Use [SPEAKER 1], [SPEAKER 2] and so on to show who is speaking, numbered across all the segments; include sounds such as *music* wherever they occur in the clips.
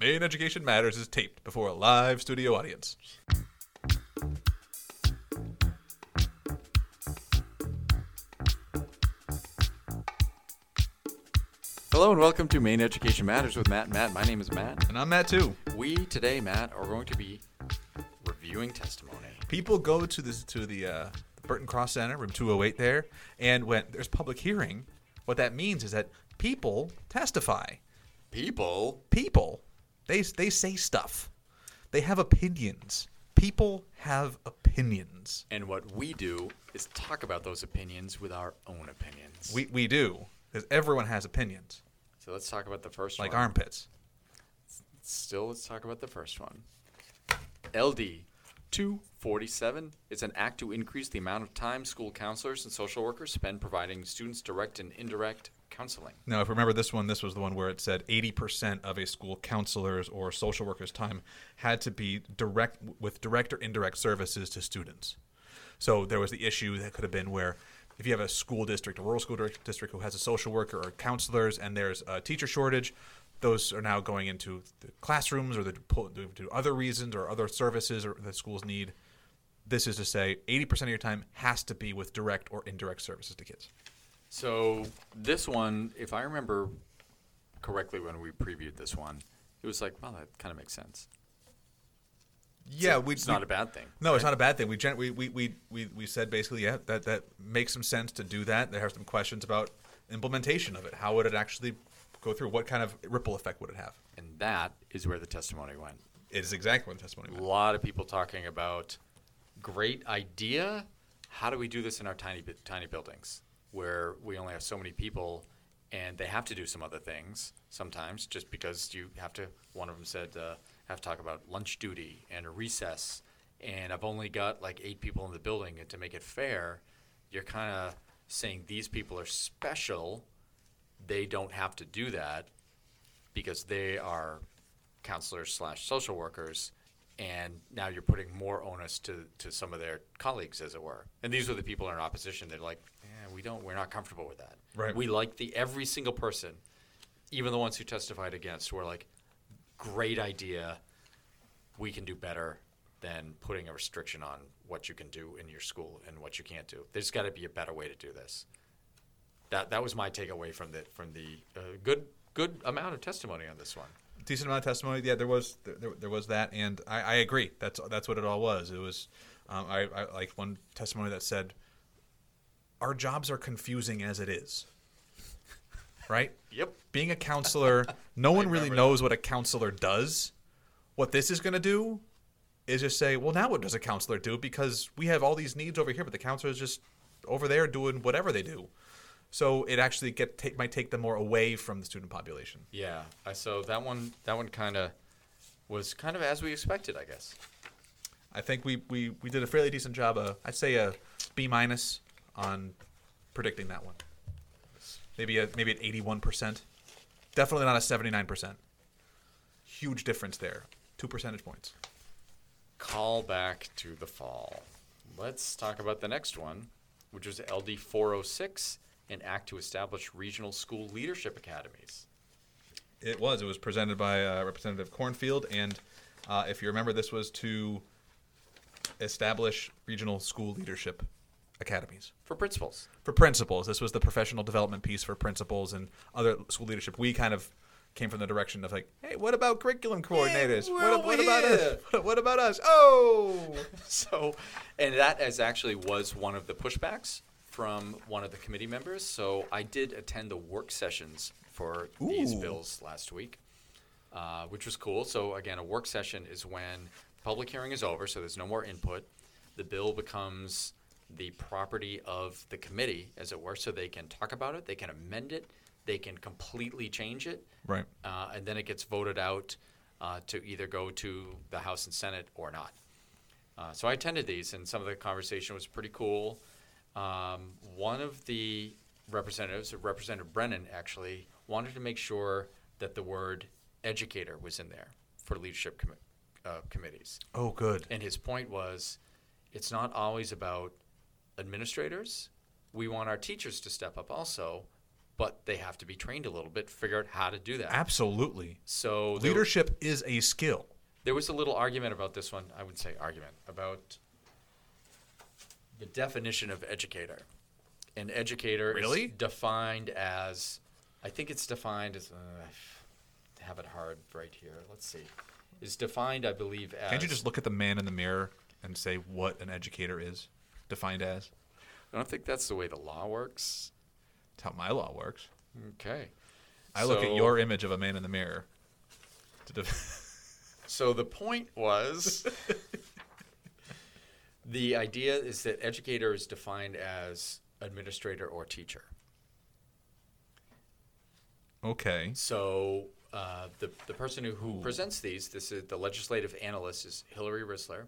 [SPEAKER 1] Maine Education Matters is taped before a live studio audience.
[SPEAKER 2] Hello and welcome to Maine Education Matters with Matt and Matt. My name is Matt.
[SPEAKER 1] And I'm Matt too.
[SPEAKER 2] We today, Matt, are going to be reviewing testimony.
[SPEAKER 1] People go to this to the uh, Burton Cross Center, room 208 there, and when there's public hearing, what that means is that people testify.
[SPEAKER 2] People,
[SPEAKER 1] People, they they say stuff. They have opinions. People have opinions.
[SPEAKER 2] and what we do is talk about those opinions with our own opinions.
[SPEAKER 1] We we do because everyone has opinions,
[SPEAKER 2] so let's talk about the first
[SPEAKER 1] like
[SPEAKER 2] one.
[SPEAKER 1] Like armpits.
[SPEAKER 2] Still, let's talk about the first one. LD 247 is an act to increase the amount of time school counselors and social workers spend providing students direct and indirect counseling.
[SPEAKER 1] Now, if you remember this one, this was the one where it said 80% of a school counselor's or social worker's time had to be direct with direct or indirect services to students. So there was the issue that could have been where if you have a school district, a rural school district who has a social worker or counselors, and there's a teacher shortage, those are now going into the classrooms or the to other reasons or other services or that schools need. This is to say, 80% of your time has to be with direct or indirect services to kids.
[SPEAKER 2] So this one, if I remember correctly when we previewed this one, it was like, well, that kind of makes sense.
[SPEAKER 1] Yeah, we,
[SPEAKER 2] It's
[SPEAKER 1] we-
[SPEAKER 2] not a bad thing.
[SPEAKER 1] No, it's not a bad thing. We, gen- we, we, we, we, we said basically, yeah, that, that makes some sense to do that. There are some questions about implementation of it. How would it actually go through? What kind of ripple effect would it have?
[SPEAKER 2] And that is where the testimony went.
[SPEAKER 1] It is exactly what the testimony
[SPEAKER 2] A lot of people talking about great idea. How do we do this in our tiny tiny buildings where we only have so many people and they have to do some other things sometimes just because you have to one of them said uh, have to talk about lunch duty and a recess. And I've only got like eight people in the building and to make it fair you're kind of saying these people are special. They don't have to do that because they are counselors slash social workers and now you're putting more onus to, to some of their colleagues as it were. And these are the people in opposition they're like yeah, we don't we're not comfortable with that.
[SPEAKER 1] Right.
[SPEAKER 2] we like the every single person even the ones who testified against were like great idea. We can do better than putting a restriction on what you can do in your school and what you can't do. There's got to be a better way to do this. That that was my takeaway from the from the uh, good good amount of testimony on this one
[SPEAKER 1] Decent amount of testimony. Yeah, there was there, there was that, and I, I agree. That's that's what it all was. It was, um, I, I like one testimony that said, "Our jobs are confusing as it is." Right. *laughs*
[SPEAKER 2] Yep.
[SPEAKER 1] being a counselor, no *laughs* one really knows what a counselor does. What this is going to do is just say, well, now what does a counselor do? Because we have all these needs over here, but the counselor is just over there doing whatever they do. So it actually get take, might take them more away from the student population.
[SPEAKER 2] Yeah. I, so that one that one kind of was kind of as we expected, I guess.
[SPEAKER 1] I think we, we, we did a fairly decent job. Uh, I'd say a B minus on predicting that one. Maybe a, maybe at eighty one percent. Definitely not a seventy nine percent. Huge difference there. Two percentage points.
[SPEAKER 2] Call back to the fall. Let's talk about the next one, which was LD 406, an act to establish regional school leadership academies.
[SPEAKER 1] It was. It was presented by uh, Representative Cornfield, and uh, if you remember, this was to establish regional school leadership academies
[SPEAKER 2] For principals.
[SPEAKER 1] for principals. This was the professional development piece for principals and other school leadership. We kind of came from the direction of like, hey, what about curriculum coordinators? what, what about us? What about us? Oh, *laughs*
[SPEAKER 2] so, and that as actually was one of the pushbacks from one of the committee members. So I did attend the work sessions for these
[SPEAKER 1] Ooh.
[SPEAKER 2] bills last week, uh, which was cool. So again, a work session is when public hearing is over, so there's no more input. The bill becomes the property of the committee, as it were, so they can talk about it, they can amend it, they can completely change it,
[SPEAKER 1] right.
[SPEAKER 2] uh, and then it gets voted out uh, to either go to the House and Senate or not. Uh, so I attended these, and some of the conversation was pretty cool. Um, one of the representatives, Representative Brennan, actually wanted to make sure that the word educator was in there for leadership commi- uh, committees.
[SPEAKER 1] Oh, good.
[SPEAKER 2] And his point was, it's not always about administrators. We want our teachers to step up also, but they have to be trained a little bit, figure out how to do that.
[SPEAKER 1] Absolutely.
[SPEAKER 2] So there,
[SPEAKER 1] Leadership is a skill.
[SPEAKER 2] there was a little argument about this one. I would say argument about the definition of educator. An educator
[SPEAKER 1] Really?
[SPEAKER 2] is defined as, I think it's defined as, uh, I have it hard right here. Let's see. Is defined, I believe, as.
[SPEAKER 1] Can't you just look at the man in the mirror and say what an educator is defined as?
[SPEAKER 2] I don't think that's the way the law works.
[SPEAKER 1] That's how my law works.
[SPEAKER 2] Okay.
[SPEAKER 1] I look at your image of a man in the mirror. Def- *laughs*
[SPEAKER 2] So the point was *laughs* the idea is that educator is defined as administrator or teacher.
[SPEAKER 1] okay.
[SPEAKER 2] So uh, the the person who, who presents these, this is the legislative analyst, is Hillary Risler,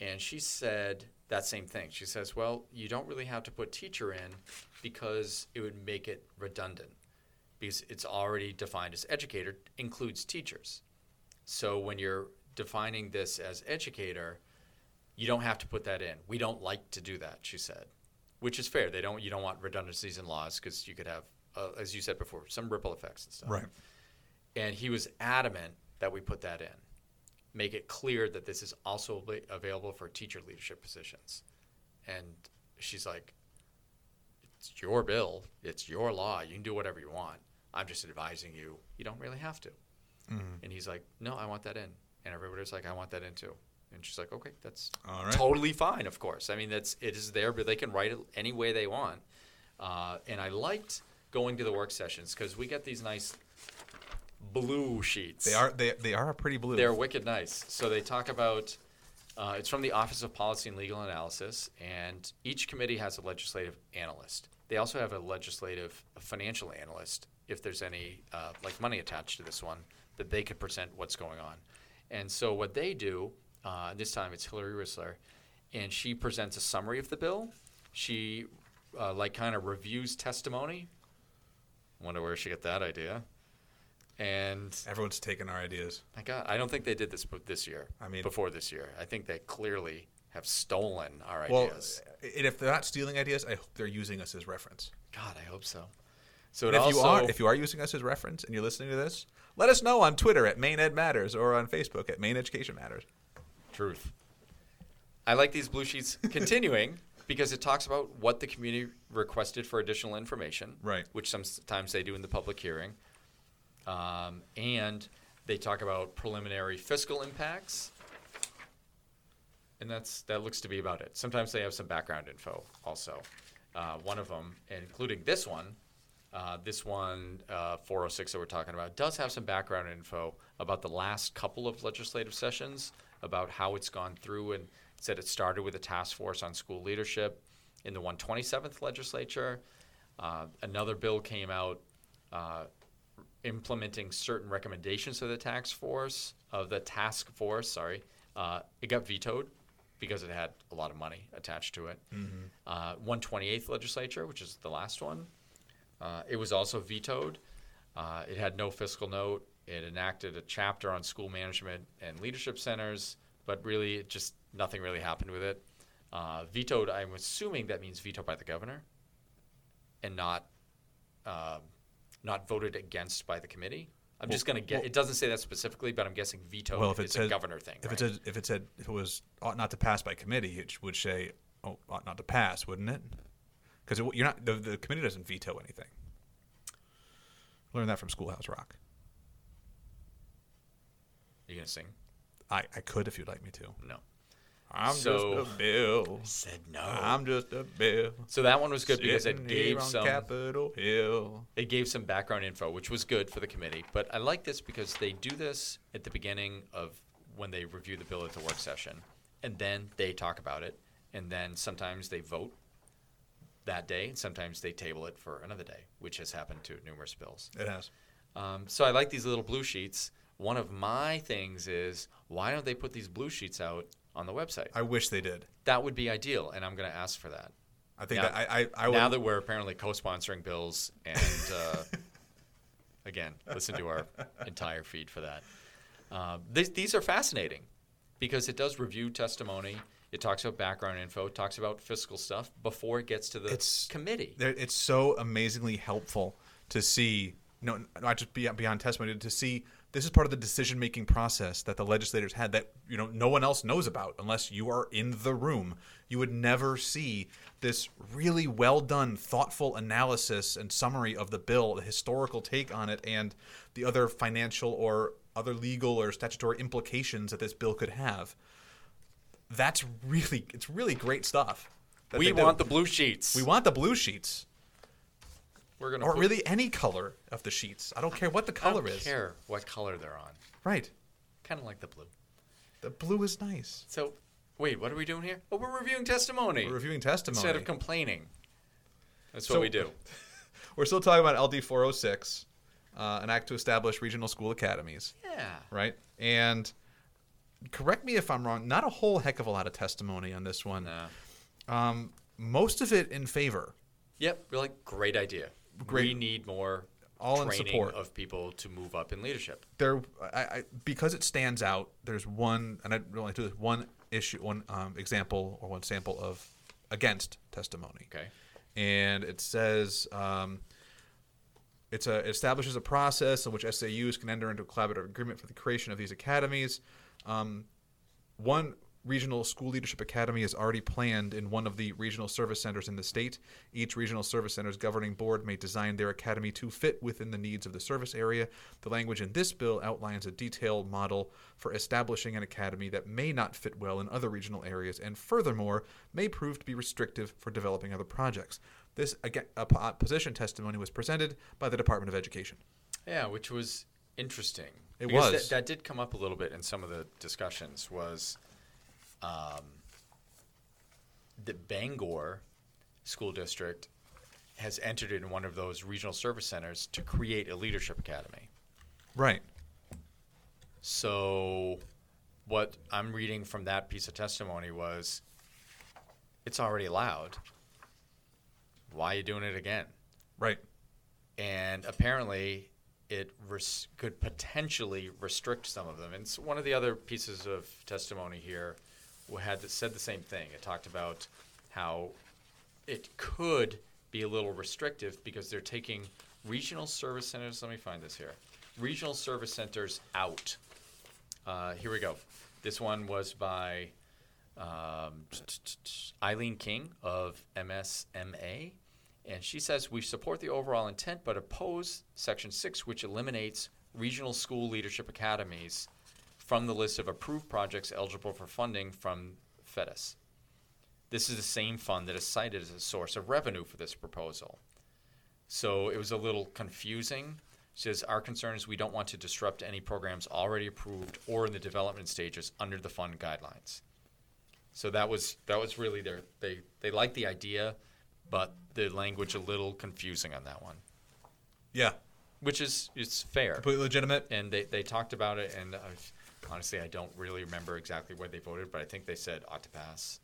[SPEAKER 2] and she said that same thing. She says, "Well, you don't really have to put teacher in because it would make it redundant because it's already defined as educator includes teachers. So when you're defining this as educator, you don't have to put that in. We don't like to do that," she said, which is fair. They don't. You don't want redundancies in laws because you could have, uh, as you said before, some ripple effects and stuff.
[SPEAKER 1] Right.
[SPEAKER 2] And he was adamant that we put that in. Make it clear that this is also available for teacher leadership positions. And she's like, it's your bill, it's your law, you can do whatever you want. I'm just advising you, you don't really have to. And he's like, no, I want that in. And everybody's like, I want that in too. And she's like, okay, that's
[SPEAKER 1] right.
[SPEAKER 2] totally fine, of course. I mean, that's it is there, but they can write it any way they want. Uh, and I liked going to the work sessions because we get these nice blue sheets.
[SPEAKER 1] They are they they are pretty blue.
[SPEAKER 2] They're wicked nice. So they talk about. Uh, it's from the Office of Policy and Legal Analysis, and each committee has a legislative analyst. They also have a legislative a financial analyst, if there's any uh, like money attached to this one, that they could present what's going on. And so what they do uh, this time, it's Hillary Risler, and she presents a summary of the bill. She uh, like kind of reviews testimony. Wonder where she got that idea. And
[SPEAKER 1] Everyone's taking our ideas.
[SPEAKER 2] my God, I don't think they did this this year.
[SPEAKER 1] I mean-
[SPEAKER 2] before this year, I think they clearly have stolen our
[SPEAKER 1] Well,
[SPEAKER 2] ideas.
[SPEAKER 1] and if they're not stealing ideas, I hope they're using us as reference.
[SPEAKER 2] God, I hope so. So it
[SPEAKER 1] if you are if you are using us as reference and you're listening to this, let us know on Twitter at Maine Ed Matters or on Facebook at Maine Education Matters.
[SPEAKER 2] Truth. I like these blue sheets *laughs* continuing because it talks about what the community requested for additional information,
[SPEAKER 1] Right.
[SPEAKER 2] Which sometimes they do in the public hearing, um, and they talk about preliminary fiscal impacts. And that's that looks to be about it. Sometimes they have some background info also. Uh, one of them, including this one, uh, this one, uh, 406 that we're talking about, does have some background info about the last couple of legislative sessions, about how it's gone through, and said it started with a task force on school leadership in the 127th legislature. Uh, another bill came out uh, implementing certain recommendations of the task force of the task force. Sorry, uh, it got vetoed because it had a lot of money attached to it. Uh, 128th legislature, which is the last one, uh, it was also vetoed. Uh, it had no fiscal note. It enacted a chapter on school management and leadership centers, but really, it just nothing really happened with it. Uh, vetoed. I'm assuming that means vetoed by the governor, and not um, not voted against by the committee. I'm just going to get.
[SPEAKER 1] well-
[SPEAKER 2] it doesn't say that specifically, but I'm guessing veto
[SPEAKER 1] well, if it
[SPEAKER 2] is
[SPEAKER 1] says
[SPEAKER 2] a governor thing.
[SPEAKER 1] if
[SPEAKER 2] right?
[SPEAKER 1] it said if it said if it was ought not to pass by committee, it would say oh ought not to pass, wouldn't it? Because you're not the, the committee doesn't veto anything. Learn that from Schoolhouse Rock.
[SPEAKER 2] You gonna sing?
[SPEAKER 1] I, I could if you'd like me to.
[SPEAKER 2] No.
[SPEAKER 1] I'm
[SPEAKER 2] So-
[SPEAKER 1] just a bill.
[SPEAKER 2] Said no.
[SPEAKER 1] I'm just a bill.
[SPEAKER 2] so that one was good because it gave some
[SPEAKER 1] Capitol Hill.
[SPEAKER 2] it gave some background info, which was good for the committee. But I like this because they do this at the beginning of when they review the bill at the work session, and then they talk about it, and then sometimes they vote that day, and sometimes they table it for another day, which has happened to numerous bills.
[SPEAKER 1] It has.
[SPEAKER 2] Um, so I like these little blue sheets. One of my things is why don't they put these blue sheets out on the website?
[SPEAKER 1] I wish they did.
[SPEAKER 2] that would be ideal, and I'm going to ask for that.
[SPEAKER 1] I think
[SPEAKER 2] Now-
[SPEAKER 1] that I I, I would.
[SPEAKER 2] now that we're apparently co-sponsoring bills, and uh, *laughs* again, listen to our entire feed for that. Uh, these, these are fascinating because it does review testimony. It talks about background info. It talks about fiscal stuff before it gets to the
[SPEAKER 1] It's-
[SPEAKER 2] committee.
[SPEAKER 1] it's so amazingly helpful to see no not just beyond, beyond testimony to see this is part of the decision making process that the legislators had that you know no one else knows about unless you are in the room. You would never see this really well done thoughtful analysis and summary of the bill the historical take on it and the other financial or other legal or statutory implications that this bill could have. That's really it's really great stuff
[SPEAKER 2] We want the blue sheets.
[SPEAKER 1] we want the blue sheets
[SPEAKER 2] We're gonna
[SPEAKER 1] or
[SPEAKER 2] put-
[SPEAKER 1] really any color of the sheets i don't care what the
[SPEAKER 2] I
[SPEAKER 1] color
[SPEAKER 2] don't
[SPEAKER 1] is
[SPEAKER 2] care what color they're on.
[SPEAKER 1] right
[SPEAKER 2] Kind of like the blue.
[SPEAKER 1] the blue is nice
[SPEAKER 2] So, wait, what are we doing here? Oh, we're reviewing testimony
[SPEAKER 1] we're reviewing testimony
[SPEAKER 2] instead of complaining. That's what
[SPEAKER 1] So-
[SPEAKER 2] we do. *laughs*
[SPEAKER 1] We're still talking about LD 406, uh, an act to establish regional school academies,
[SPEAKER 2] Yeah.
[SPEAKER 1] right? And correct me if I'm wrong, not a whole heck of a lot of testimony on this one.
[SPEAKER 2] No.
[SPEAKER 1] Um, most of it in favor.
[SPEAKER 2] Yep. We're like, great idea.
[SPEAKER 1] Great.
[SPEAKER 2] We need more
[SPEAKER 1] All in support.
[SPEAKER 2] of people to move up in leadership.
[SPEAKER 1] There, I, I, because it stands out. There's one, and I only do this one issue, one um, example or one sample of against testimony.
[SPEAKER 2] Okay.
[SPEAKER 1] and it says um, it's a, it establishes a process in which SAUs can enter into a collaborative agreement for the creation of these academies. Um, one regional school leadership academy is already planned in one of the regional service centers in the state. Each regional service center's governing board may design their academy to fit within the needs of the service area. The language in this bill outlines a detailed model for establishing an academy that may not fit well in other regional areas and furthermore may prove to be restrictive for developing other projects. This again, a uh, uh, position testimony was presented by the Department of Education.
[SPEAKER 2] Yeah, which was interesting.
[SPEAKER 1] It
[SPEAKER 2] Because
[SPEAKER 1] was.
[SPEAKER 2] That, that did come up a little bit in some of the discussions. Was um, the Bangor School District has entered in one of those regional service centers to create a leadership academy.
[SPEAKER 1] Right.
[SPEAKER 2] So, what I'm reading from that piece of testimony was, it's already allowed. Why are you doing it again?
[SPEAKER 1] Right.
[SPEAKER 2] and apparently it res- could potentially restrict some of them. And so one of the other pieces of testimony here had said the same thing. It talked about how it could be a little restrictive because they're taking regional service centers. Let me find this here. Regional service centers out. Uh, here we go. This one was by um, Eileen King of MSMA. And she says, We support the overall intent, but oppose Section 6, which eliminates regional school leadership academies from the list of approved projects eligible for funding from FEDES. This is the same fund that is cited as a source of revenue for this proposal. So it was a little confusing. She says, Our concern is we don't want to disrupt any programs already approved or in the development stages under the fund guidelines. So that was that was really their they they liked the idea, but the language a little confusing on that one,
[SPEAKER 1] Yeah.
[SPEAKER 2] which is it's fair.
[SPEAKER 1] Completely legitimate.
[SPEAKER 2] And they, they talked about it, and I've, honestly, I don't really remember exactly what they voted, but I think they said ought to pass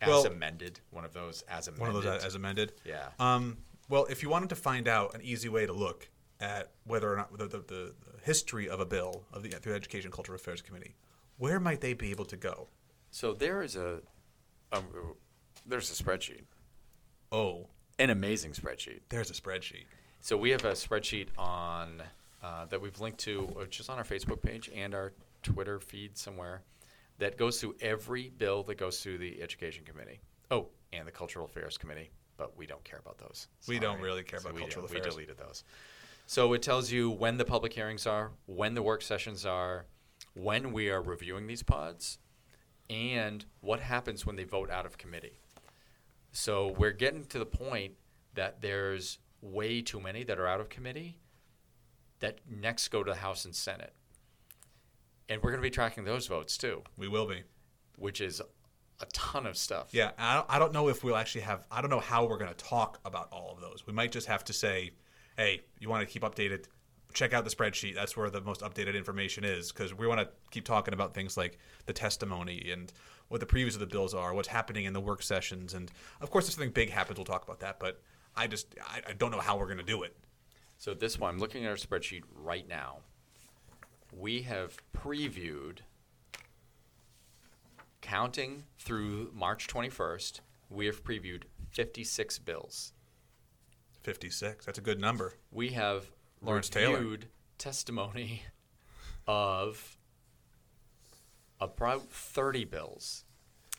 [SPEAKER 2] as
[SPEAKER 1] Well-
[SPEAKER 2] amended. One of those as amended.
[SPEAKER 1] One of those as amended.
[SPEAKER 2] Yeah.
[SPEAKER 1] Um, well, if you wanted to find out an easy way to look at whether or not the, the, the, the history of a bill of the through the Education Cultural Affairs Committee, where might they be able to go?
[SPEAKER 2] So there is a, um, there's a spreadsheet,
[SPEAKER 1] Oh,
[SPEAKER 2] an amazing spreadsheet.
[SPEAKER 1] there's a spreadsheet.
[SPEAKER 2] So we have a spreadsheet on uh, that we've linked to, which is on our Facebook page and our Twitter feed somewhere, that goes through every bill that goes through the Education Committee. Oh, and the Cultural Affairs Committee, but we don't care about those.
[SPEAKER 1] We don't
[SPEAKER 2] Sorry.
[SPEAKER 1] really care about
[SPEAKER 2] we
[SPEAKER 1] cultural affairs.
[SPEAKER 2] We deleted those. So it tells you when the public hearings are, when the work sessions are, when we are reviewing these pods, and what happens when they vote out of committee. So we're getting to the point that there's way too many that are out of committee that next go to the House and Senate. And we're going to be tracking those votes too,
[SPEAKER 1] We will be.
[SPEAKER 2] which is a ton of stuff.
[SPEAKER 1] Yeah, I don't, I don't know if we'll actually have. I don't know how we're going to talk about all of those. We might just have to say, "Hey, you want to keep updated? Check out the spreadsheet. That's where the most updated information is." Because we want to keep talking about things like the testimony and what the previews of the bills are, what's happening in the work sessions, and of course, if something big happens, we'll talk about that. But I just I, I don't know how we're going to do it.
[SPEAKER 2] So this one, I'm looking at our spreadsheet right now. We have previewed, counting through March 21st, we have previewed 56 bills.
[SPEAKER 1] 56. That's a good number.
[SPEAKER 2] We have
[SPEAKER 1] Lawrence Taylor.
[SPEAKER 2] reviewed testimony of about 30 bills.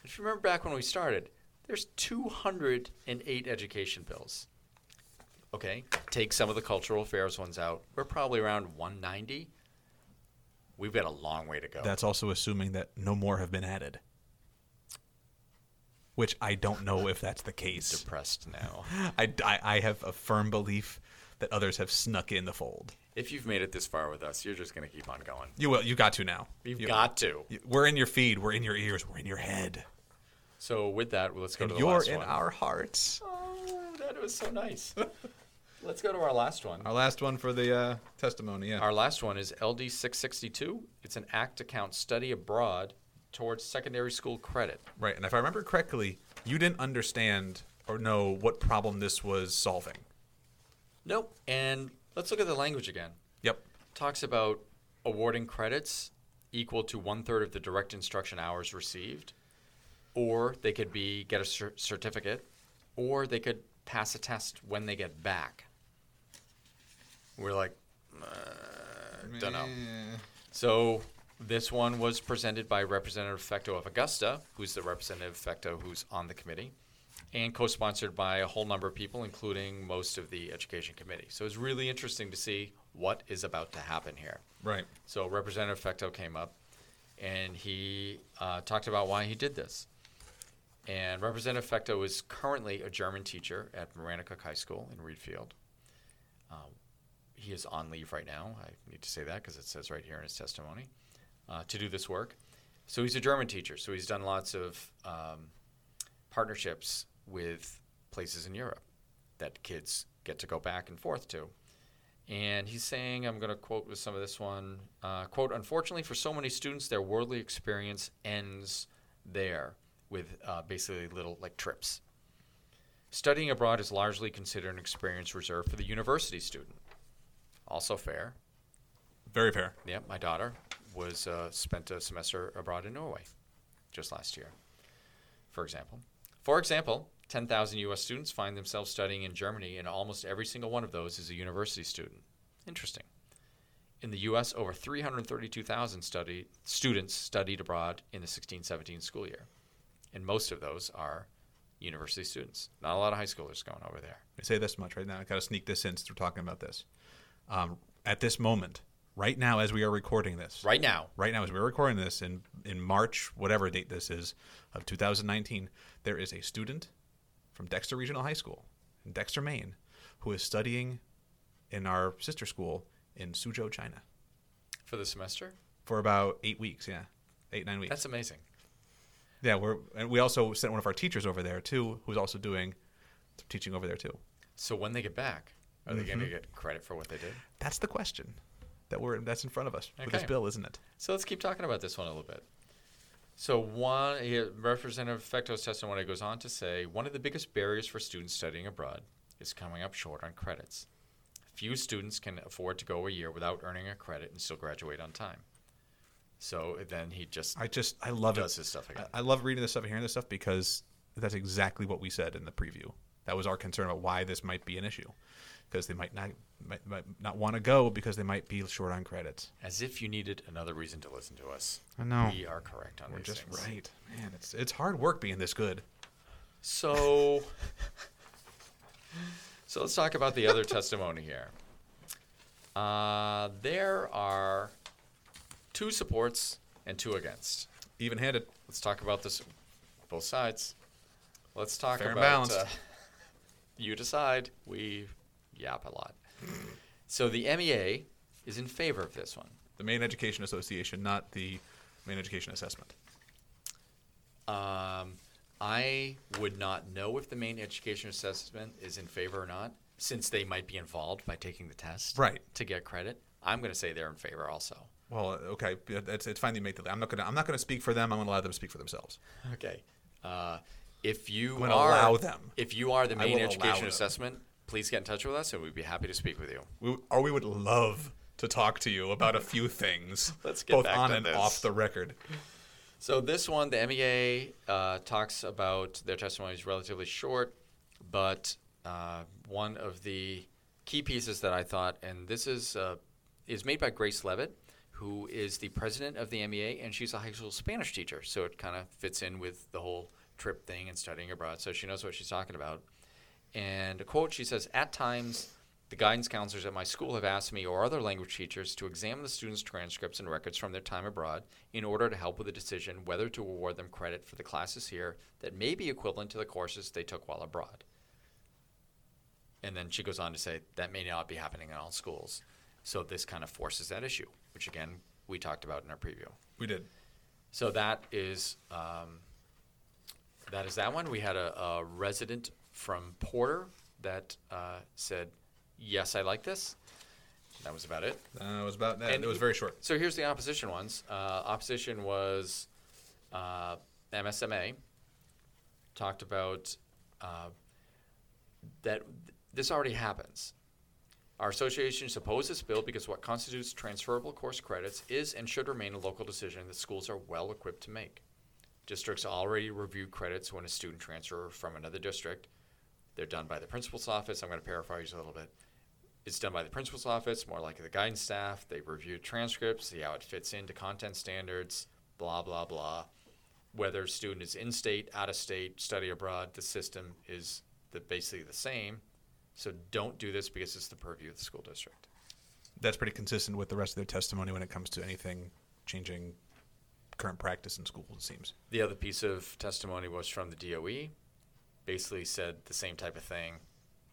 [SPEAKER 2] If you remember back when we started, there's 208 education bills. Okay, take some of the cultural affairs ones out. We're probably around 190. We've got a long way to go.
[SPEAKER 1] That's also assuming that no more have been added. Which I don't know if that's the *laughs* case.
[SPEAKER 2] depressed now. *laughs*
[SPEAKER 1] I, I, I have a firm belief that others have snuck in the fold.
[SPEAKER 2] if you've made it this far with us, you're just going to keep on going.
[SPEAKER 1] You will. You got to now.
[SPEAKER 2] You've
[SPEAKER 1] You-
[SPEAKER 2] got to.
[SPEAKER 1] We're in your feed. We're in your ears. We're in your head.
[SPEAKER 2] So with that, let's go
[SPEAKER 1] And
[SPEAKER 2] to the
[SPEAKER 1] you're
[SPEAKER 2] last
[SPEAKER 1] in
[SPEAKER 2] one.
[SPEAKER 1] our hearts.
[SPEAKER 2] Oh, that was so nice. *laughs* let's go to our last one.
[SPEAKER 1] Our last one for the uh, testimony. Yeah.
[SPEAKER 2] Our last one is LD 662. It's an act to count study abroad towards secondary school credit.
[SPEAKER 1] right. And if I remember correctly, you didn't understand or know what problem this was solving.
[SPEAKER 2] Nope. And let's look at the language again.
[SPEAKER 1] Yep.
[SPEAKER 2] Talks about awarding credits equal to one third of the direct instruction hours received, or they could be get a cer- certificate, or they could pass a test when they get back. We're like, uh, don't know. So this one was presented by Representative Fecteau of Augusta, who's the Representative Fecteau who's on the committee, and co-sponsored by a whole number of people, including most of the Education Committee. So it's really interesting to see what is about to happen here.
[SPEAKER 1] Right.
[SPEAKER 2] So Representative Fecteau came up, and he uh, talked about why he did this. And Representative Fecteau is currently a German teacher at Maranacook High School in Readfield. He is on leave right now. I need to say that because it says right here in his testimony uh, to do this work. So he's a German teacher. So he's done lots of um, partnerships with places in Europe that kids get to go back and forth to. And he's saying, I'm going to quote with some of this one uh, quote, unfortunately, for so many students, their worldly experience ends there with uh, basically little like trips. Studying abroad is largely considered an experience reserved for the university student. Also fair.
[SPEAKER 1] Very fair.
[SPEAKER 2] Yeah, my daughter was uh, spent a semester abroad in Norway just last year, for example. For example, 10,000 U.S. students find themselves studying in Germany, and almost every single one of those is a university student. Interesting. In the U.S., over 332,000 study, students studied abroad in the 16 17 school year, and most of those are university students. Not a lot of high schoolers going over there.
[SPEAKER 1] I say this much right now. I got to sneak this in since we're talking about this. Um, at this moment, right now, as we are recording this,
[SPEAKER 2] Right now,
[SPEAKER 1] right now as we're recording this in in March, whatever date this is of 2019, there is a student from Dexter Regional High School in Dexter, Maine, who is studying in our sister school in Suzhou, China,
[SPEAKER 2] for the semester,
[SPEAKER 1] for about eight weeks. Yeah, eight nine weeks.
[SPEAKER 2] that's amazing.
[SPEAKER 1] yeah, we're and we also sent one of our teachers over there too, who's also doing teaching over there too.
[SPEAKER 2] So when they get back, are they going to
[SPEAKER 1] Mhm.
[SPEAKER 2] get credit for what they did?
[SPEAKER 1] That's the question that we're that's in front of us with this bill, isn't it?
[SPEAKER 2] So let's keep talking about this one a little bit. So one, he, Representative Fecteau's testimony goes on to say one of the biggest barriers for students studying abroad is coming up short on credits. Few students can afford to go a year without earning a credit and still graduate on time. So then he just
[SPEAKER 1] I just I love
[SPEAKER 2] does
[SPEAKER 1] it.
[SPEAKER 2] his stuff again.
[SPEAKER 1] I, I love reading this stuff and hearing this stuff because that's exactly what we said in the preview. That was our concern about why this might be an issue, because they might not might, might not want to go because they might be short on credits.
[SPEAKER 2] As if you needed another reason to listen to us.
[SPEAKER 1] I know.
[SPEAKER 2] We are correct on
[SPEAKER 1] We're
[SPEAKER 2] these
[SPEAKER 1] just
[SPEAKER 2] things.
[SPEAKER 1] right, man. It's it's hard work being this good.
[SPEAKER 2] So, so let's talk about the other testimony here. Uh, there are two supports and two against.
[SPEAKER 1] Even-handed.
[SPEAKER 2] Let's talk about this, both sides. Let's talk
[SPEAKER 1] Fair
[SPEAKER 2] about.
[SPEAKER 1] balanced.
[SPEAKER 2] Uh, you decide. We yap a lot. So the MEA is in favor of this one.
[SPEAKER 1] The Maine Education Association, not the Maine Education Assessment.
[SPEAKER 2] Um, I would not know if the Maine education assessment is in favor or not, since they might be involved by taking the test
[SPEAKER 1] Right.
[SPEAKER 2] to get credit. I'm going to say they're in favor also.
[SPEAKER 1] Well, okay, it's, it's fine. They make the. I'm not gonna. I'm not gonna speak for them. I'm gonna allow them to speak for themselves.
[SPEAKER 2] Okay. Uh, if you are
[SPEAKER 1] allow them.
[SPEAKER 2] if you are the
[SPEAKER 1] I
[SPEAKER 2] Maine
[SPEAKER 1] will
[SPEAKER 2] education assessment, please get in touch with us, and we'd be happy to speak with you.
[SPEAKER 1] We, or we would love to talk to you about a few things, *laughs*
[SPEAKER 2] Let's get
[SPEAKER 1] both
[SPEAKER 2] back
[SPEAKER 1] on
[SPEAKER 2] to
[SPEAKER 1] and
[SPEAKER 2] this.
[SPEAKER 1] off the record.
[SPEAKER 2] So this one, the MEA uh, talks about their testimony is relatively short, but uh, one of the key pieces that I thought, and this is uh, is made by Grace Leavitt, who is the president of the MEA, and she's a high school Spanish teacher. So it kind of fits in with the whole trip thing and studying abroad. So she knows what she's talking about. And a quote she says, At times, the guidance counselors at my school have asked me or other language teachers to examine the students' transcripts and records from their time abroad in order to help with the decision whether to award them credit for the classes here that may be equivalent to the courses they took while abroad. And then she goes on to say that may not be happening in all schools. So this kind of forces that issue, which again, we talked about in our preview.
[SPEAKER 1] We did.
[SPEAKER 2] So that is um, that is that one. We had a, a resident from Porter that uh, said, "Yes, I like this." That was about it.
[SPEAKER 1] Uh, it was about that.
[SPEAKER 2] And
[SPEAKER 1] it was very short.
[SPEAKER 2] So here's the opposition ones. Uh, opposition was uh, MSMA. Talked about uh, that this already happens. Our association opposes this bill because what constitutes transferable course credits is and should remain a local decision that schools are well equipped to make. Districts already review credits when a student transfers from another district. They're done by the principal's office. I'm going to paraphrase a little bit. It's done by the principal's office, more like the guidance staff. They review transcripts, see how it fits into content standards, blah, blah, blah. Whether a student is in state, out of state, study abroad, the system is the, basically the same. So don't do this because it's the purview of the school district.
[SPEAKER 1] That's pretty consistent with the rest of their testimony when it comes to anything changing current practice in schools. It seems.
[SPEAKER 2] The other piece of testimony was from the DOE. Basically said the same type of thing.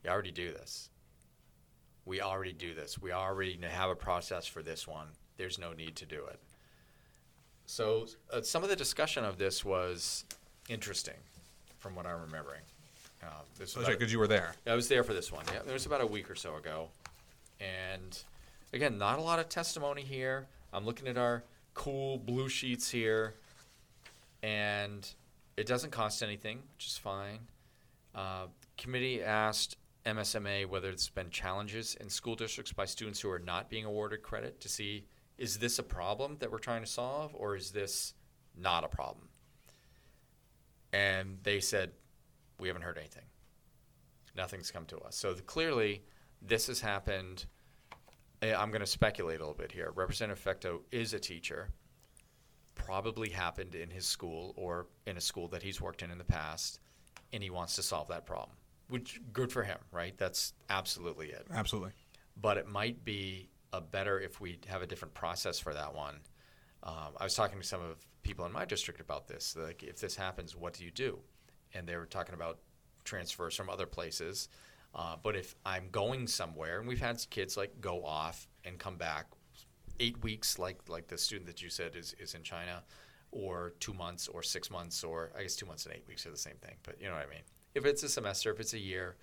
[SPEAKER 2] You already do this. We already do this. We already have a process for this one. There's no need to do it. So uh, some of the discussion of this was interesting, from what I'm remembering. Uh, this was
[SPEAKER 1] because you were there.
[SPEAKER 2] I was there for this one. Yeah, it was about a week or so ago. And again, not a lot of testimony here. I'm looking at our cool blue sheets here, and it doesn't cost anything, which is fine. Uh, committee asked MSMA whether there's been challenges in school districts by students who are not being awarded credit to see is this a problem that we're trying to solve or is this not a problem? And they said, we haven't heard anything. Nothing's come to us. So th- clearly, this has happened. eh, I'm going to speculate a little bit here. Representative Fecteau is a teacher. Probably happened in his school or in a school that he's worked in in the past, and he wants to solve that problem. Which good for him, right? That's absolutely it
[SPEAKER 1] Absolutely.
[SPEAKER 2] but it might be a better if we have a different process for that one. Um, I was talking to some of people in my district about this. Like, if this happens, what do you do? And they were talking about transfers from other places. Uh, but if I'm going somewhere, and we've had kids like go off and come back eight weeks, like like the student that you said is, is in China, or two months, or six months, or I guess two months and eight weeks are the same thing. But you know what I mean. If it's a semester, if it's a year,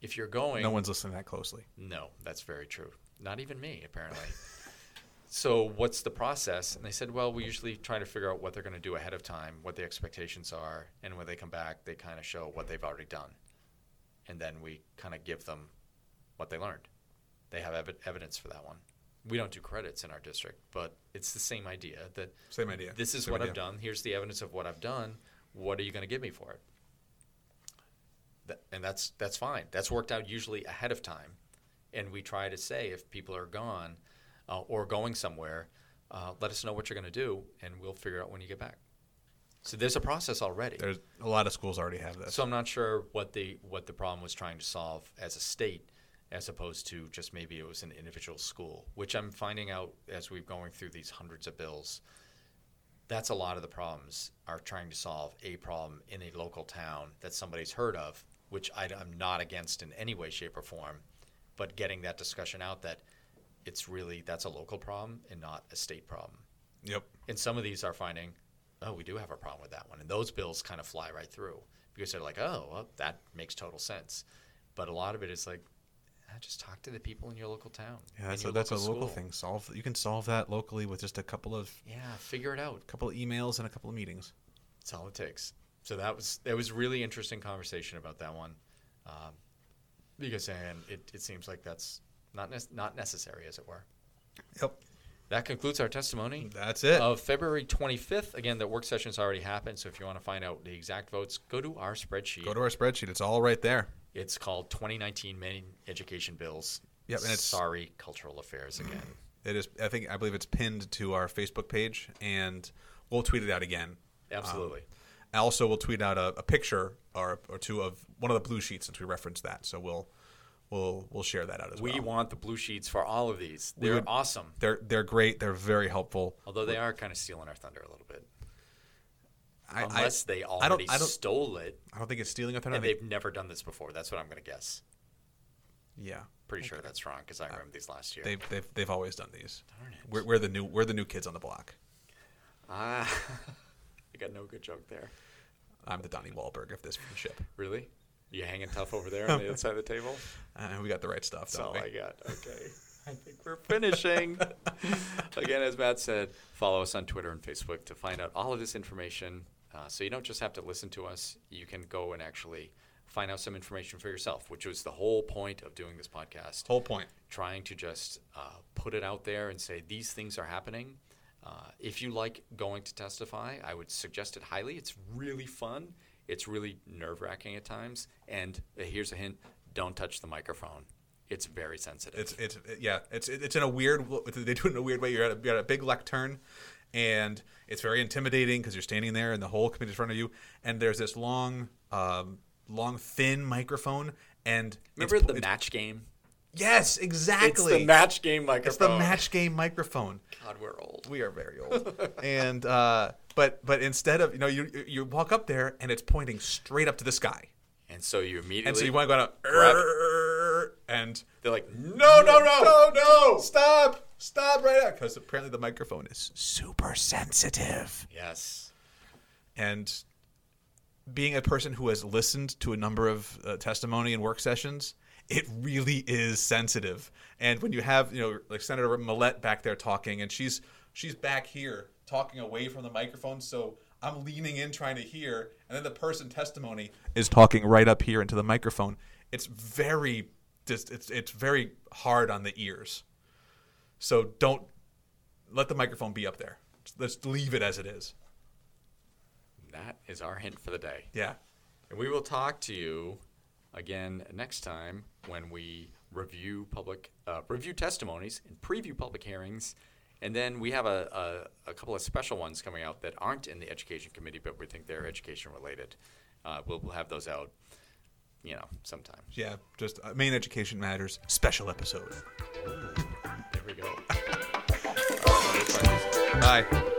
[SPEAKER 2] if you're going,
[SPEAKER 1] No one's listening that closely.
[SPEAKER 2] no, that's very true. Not even me, apparently. *laughs* so, what's the process? And they said, well, we usually try to figure out what they're going to do ahead of time, what the expectations are, and when they come back, they kind of show what they've already done. And then we kind of give them what they learned. They have ev- evidence for that one. We don't do credits in our district, but it's the same idea that
[SPEAKER 1] Same idea.
[SPEAKER 2] this is
[SPEAKER 1] Same
[SPEAKER 2] what I've done. Here's the evidence of what I've done. What are you going to give me for it? That, and that's that's fine. That's worked out usually ahead of time, and we try to say if people are gone uh, or going somewhere, uh, let us know what you're going to do, and we'll figure out when you get back. So there's a process already.
[SPEAKER 1] There's a lot of schools already have this.
[SPEAKER 2] So I'm not sure what the what the problem was trying to solve as a state, as opposed to just maybe it was an individual school, which I'm finding out as we're going through these hundreds of bills. That's a lot of the problems are trying to solve a problem in a local town that somebody's heard of, which I, am not against in any way, shape, or form, but getting that discussion out that it's really that's a local problem and not a state problem.
[SPEAKER 1] Yep.
[SPEAKER 2] And some of these are finding, oh, we do have a problem with that one. And those bills kind of fly right through because they're like, oh, well, that makes total sense. But a lot of it is like, just talk to the people in your local town.
[SPEAKER 1] Yeah, that's a, that's a local
[SPEAKER 2] school.
[SPEAKER 1] thing. Solve. You can solve that locally with just a couple of
[SPEAKER 2] Yeah, figure it out.
[SPEAKER 1] A couple of emails and a couple of meetings.
[SPEAKER 2] That's all it takes. So that was that was really interesting conversation about that one, um, because and it, it seems like that's not nec- not necessary as it were.
[SPEAKER 1] Yep.
[SPEAKER 2] That concludes our testimony.
[SPEAKER 1] That's it.
[SPEAKER 2] Of February 25th. Again, the work session's already happened. So if you want to find out the exact votes, go to our spreadsheet.
[SPEAKER 1] Go to our spreadsheet. It's all right there.
[SPEAKER 2] It's called 2019 Maine Education Bills.
[SPEAKER 1] Yep, and it's-
[SPEAKER 2] sorry, cultural affairs again. *clears throat*
[SPEAKER 1] It is. I think I believe it's pinned to our Facebook page, and we'll tweet it out again.
[SPEAKER 2] Absolutely.
[SPEAKER 1] Um, also, we'll tweet out a, a picture or, or two of one of the blue sheets since we referenced that. So we'll we'll we'll share that out as
[SPEAKER 2] we
[SPEAKER 1] well.
[SPEAKER 2] We want the blue sheets for all of these. They're
[SPEAKER 1] would-
[SPEAKER 2] awesome.
[SPEAKER 1] They're they're great. They're very helpful.
[SPEAKER 2] Although they are kind of stealing our thunder a little bit.
[SPEAKER 1] I, I-
[SPEAKER 2] Unless they
[SPEAKER 1] I
[SPEAKER 2] already
[SPEAKER 1] don't, I don't,
[SPEAKER 2] stole it
[SPEAKER 1] I don't think it's stealing a thunder.
[SPEAKER 2] And they've never done this before. That's what I'm going to guess.
[SPEAKER 1] yeah,
[SPEAKER 2] Pretty sure that's wrong because I remember these last year.
[SPEAKER 1] they've, they've they've always done these.
[SPEAKER 2] Darn it.
[SPEAKER 1] We're, we're the new we're the new kids on the block.
[SPEAKER 2] Ah, *laughs* I got no good joke there.
[SPEAKER 1] I'm the Donnie Wahlberg of this ship.
[SPEAKER 2] Really? You hanging tough over there on the other side of the table? *laughs*
[SPEAKER 1] Uh, we got the right stuff.
[SPEAKER 2] That's all
[SPEAKER 1] we?
[SPEAKER 2] I got. Okay. I think we're finishing. *laughs* Again, as Matt said, follow us on Twitter and Facebook to find out all of this information. Uh, so you don't just have to listen to us, you can go and actually find out some information for yourself, which was the whole point of doing this podcast.
[SPEAKER 1] Whole point.
[SPEAKER 2] Trying to just uh, put it out there and say these things are happening. Uh, if you like going to testify, I would suggest it highly. It's really fun. It's really nerve wracking at times. And uh, here's a hint don't touch the microphone. It's very sensitive.
[SPEAKER 1] It's it's yeah. It's it's in a weird. They do it in a weird way. You're at a, you're at a big lectern, and it's very intimidating because you're standing there and the whole committee's in front of you, and there's this long, um, long thin microphone, and
[SPEAKER 2] Remember the match game?
[SPEAKER 1] Yes, exactly.
[SPEAKER 2] It's the match game microphone.
[SPEAKER 1] It's the match game microphone.
[SPEAKER 2] God, we're old.
[SPEAKER 1] We are very old, *laughs* and uh, but but instead of you know you you walk up there and it's pointing straight up to the sky,
[SPEAKER 2] And so you immediately.
[SPEAKER 1] and so you want to go out and
[SPEAKER 2] They're like,
[SPEAKER 1] no no no no no stop stop right now because apparently the microphone is super sensitive.
[SPEAKER 2] Yes.
[SPEAKER 1] and being a person who has listened to a number of uh, testimony and work sessions it really is sensitive. And when you have you know like senator Millett back there talking and she's she's back here talking away from the microphone so i'm leaning in trying to hear and then the person testimony is talking right up here into the microphone. It's very just it's it's very hard on the ears so don't let the microphone be up there let's leave it as it is
[SPEAKER 2] That is our hint for the day.
[SPEAKER 1] yeah
[SPEAKER 2] And we will talk to you again next time when we review public uh, review testimonies and preview public hearings. And then we have a, a, a couple of special ones coming out that aren't in the education committee, but we think they're education related. Uh, we'll, we'll have those out, you know, sometime.
[SPEAKER 1] Yeah, just uh, Maine education matters special episode.
[SPEAKER 2] We go.
[SPEAKER 1] Bye.